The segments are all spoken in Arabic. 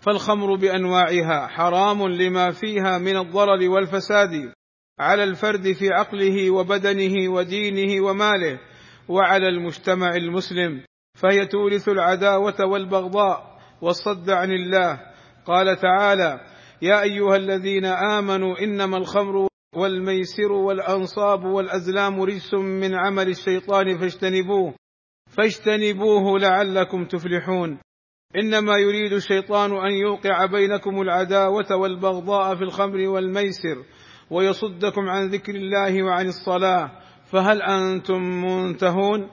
فالخمر بأنواعها حرام لما فيها من الضرر والفساد على الفرد في عقله وبدنه ودينه وماله وعلى المجتمع المسلم فهي تورث العداوة والبغضاء والصد عن الله. قال تعالى يا أيها الذين آمنوا إنما الخمر والميسر والأنصاب والأزلام رجس من عمل الشيطان فاجتنبوه فاجتنبوه لعلكم تفلحون. إنما يريد الشيطان أن يوقع بينكم العداوة والبغضاء في الخمر والميسر ويصدكم عن ذكر الله وعن الصلاة. فهل أنتم منتهون؟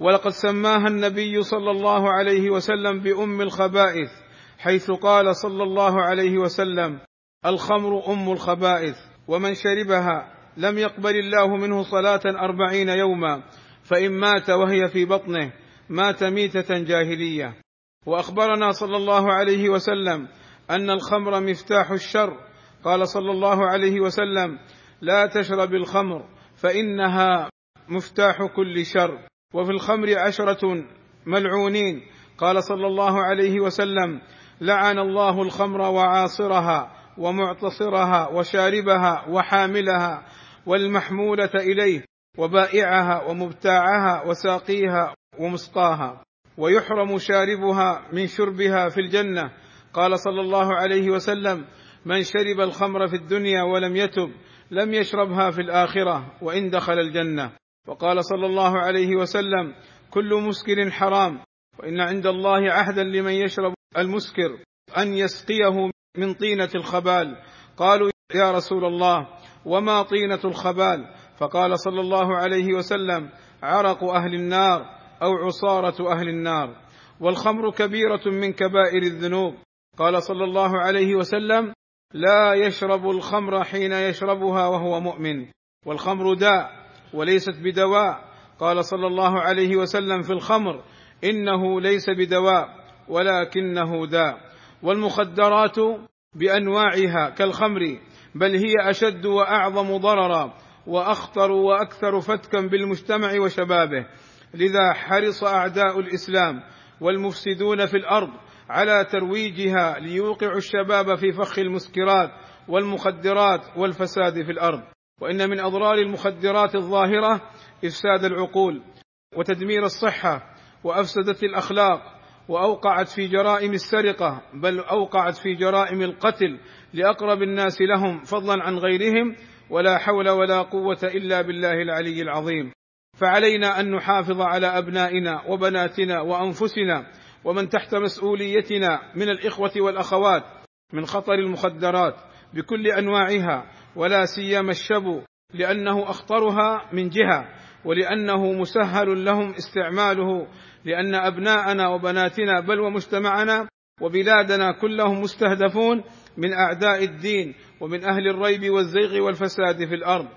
ولقد سماها النبي صلى الله عليه وسلم بأم الخبائث حيث قال صلى الله عليه وسلم الخمر أم الخبائث ومن شربها لم يقبل الله منه صلاة أربعين يوما فإن مات وهي في بطنه مات ميتة جاهلية. وأخبرنا صلى الله عليه وسلم أن الخمر مفتاح الشر. قال صلى الله عليه وسلم لا تشرب الخمر فإنها مفتاح كل شر. وفي الخمر عشرة ملعونين. قال صلى الله عليه وسلم لعن الله الخمر وعاصرها ومعتصرها وشاربها وحاملها والمحمولة إليه وبائعها ومبتاعها وساقيها ومسقاها. ويحرم شاربها من شربها في الجنة. قال صلى الله عليه وسلم من شرب الخمر في الدنيا ولم يتب لم يشربها في الآخرة وإن دخل الجنة. وقال صلى الله عليه وسلم كل مسكر حرام وإن عند الله عهدا لمن يشرب المسكر أن يسقيه من طينة الخبال. قالوا يا رسول الله وما طينة الخبال؟ فقال صلى الله عليه وسلم عرق أهل النار أو عصارة أهل النار والخمر كبيرة من كبائر الذنوب. قال صلى الله عليه وسلم لا يشرب الخمر حين يشربها وهو مؤمن. والخمر داء وليست بدواء. قال صلى الله عليه وسلم في الخمر إنه ليس بدواء ولكنه داء. والمخدرات بأنواعها كالخمر بل هي أشد وأعظم ضررا وأخطر وأكثر فتكا بالمجتمع وشبابه. لذا حرص أعداء الإسلام والمفسدون في الأرض على ترويجها ليوقعوا الشباب في فخ المسكرات والمخدرات والفساد في الأرض. وإن من أضرار المخدرات الظاهرة إفساد العقول وتدمير الصحة وافسدت الأخلاق وأوقعت في جرائم السرقة بل أوقعت في جرائم القتل لأقرب الناس لهم فضلا عن غيرهم ولا حول ولا قوة إلا بالله العلي العظيم. فعلينا أن نحافظ على أبنائنا وبناتنا وأنفسنا ومن تحت مسؤوليتنا من الإخوة والأخوات من خطر المخدرات بكل أنواعها ولا سيما الشبو لأنه أخطرها من جهة ولأنه مسهل لهم استعماله لأن أبناءنا وبناتنا بل ومجتمعنا وبلادنا كلهم مستهدفون من أعداء الدين ومن أهل الريب والزيغ والفساد في الأرض.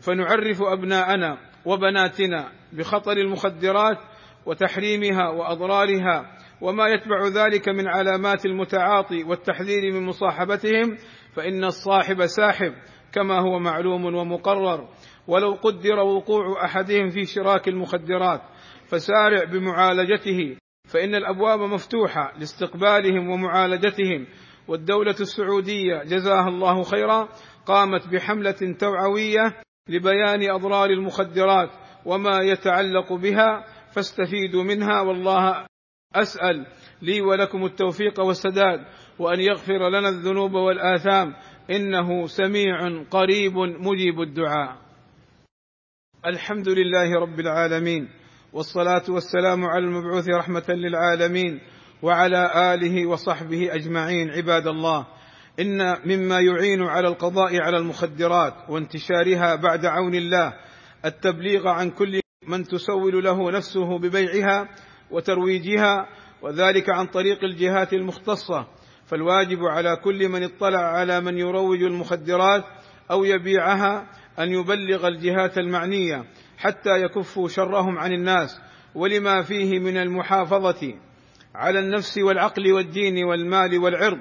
فنعرف أبناءنا وبناتنا بخطر المخدرات وتحريمها وأضرارها وما يتبع ذلك من علامات المتعاطي والتحذير من مصاحبتهم فإن الصاحب ساحب كما هو معلوم ومقرر. ولو قدر وقوع أحدهم في شراك المخدرات فسارع بمعالجته فإن الأبواب مفتوحة لاستقبالهم ومعالجتهم. والدولة السعودية جزاها الله خيرا قامت بحملة توعوية لبيان أضرار المخدرات وما يتعلق بها فاستفيدوا منها والله أسأل لي ولكم التوفيق والسداد وأن يغفر لنا الذنوب والآثام إنه سميع قريب مجيب الدعاء. الحمد لله رب العالمين والصلاة والسلام على المبعوث رحمة للعالمين وعلى آله وصحبه أجمعين عباد الله. إن مما يعين على القضاء على المخدرات وانتشارها بعد عون الله التبليغ عن كل من تسول له نفسه ببيعها وترويجها وذلك عن طريق الجهات المختصة. فالواجب على كل من اطلع على من يروج المخدرات أو يبيعها أن يبلغ الجهات المعنية حتى يكفوا شرهم عن الناس ولما فيه من المحافظة على النفس والعقل والدين والمال والعرض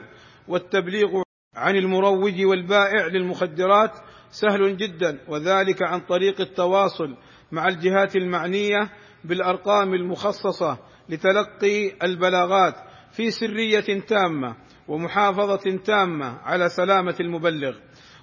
والتبليغ عن المروج والبائع للمخدرات سهل جدا وذلك عن طريق التواصل مع الجهات المعنية بالأرقام المخصصة لتلقي البلاغات في سرية تامة ومحافظة تامة على سلامة المبلغ.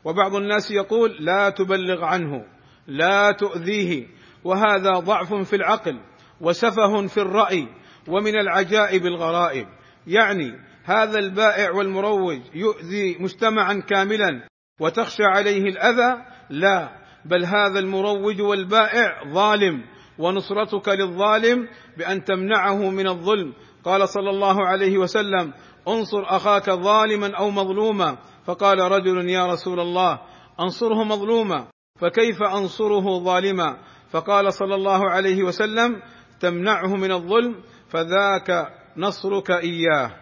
وبعض الناس يقول لا تبلغ عنه لا تؤذيه وهذا ضعف في العقل وسفه في الرأي ومن العجائب الغرائب. يعني هذا البائع والمروج يؤذي مجتمعا كاملا وتخشى عليه الأذى؟ لا بل هذا المروج والبائع ظالم ونصرتك للظالم بأن تمنعه من الظلم. قال صلى الله عليه وسلم انصر أخاك ظالما أو مظلوما. فقال رجل يا رسول الله انصره مظلوما فكيف انصره ظالما؟ فقال صلى الله عليه وسلم تمنعه من الظلم فذاك نصرك إياه.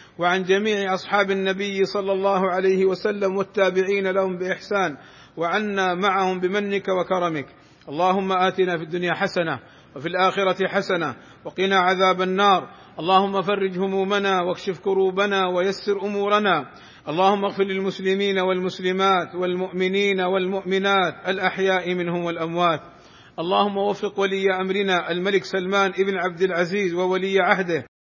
وعن جميع أصحاب النبي صلى الله عليه وسلم والتابعين لهم بإحسان وعنا معهم بمنك وكرمك. اللهم آتنا في الدنيا حسنة وفي الآخرة حسنة وقنا عذاب النار. اللهم فرج همومنا واكشف كروبنا ويسر أمورنا. اللهم اغفر للمسلمين والمسلمات والمؤمنين والمؤمنات الأحياء منهم والأموات. اللهم وفق ولي أمرنا الملك سلمان بن عبد العزيز وولي عهده.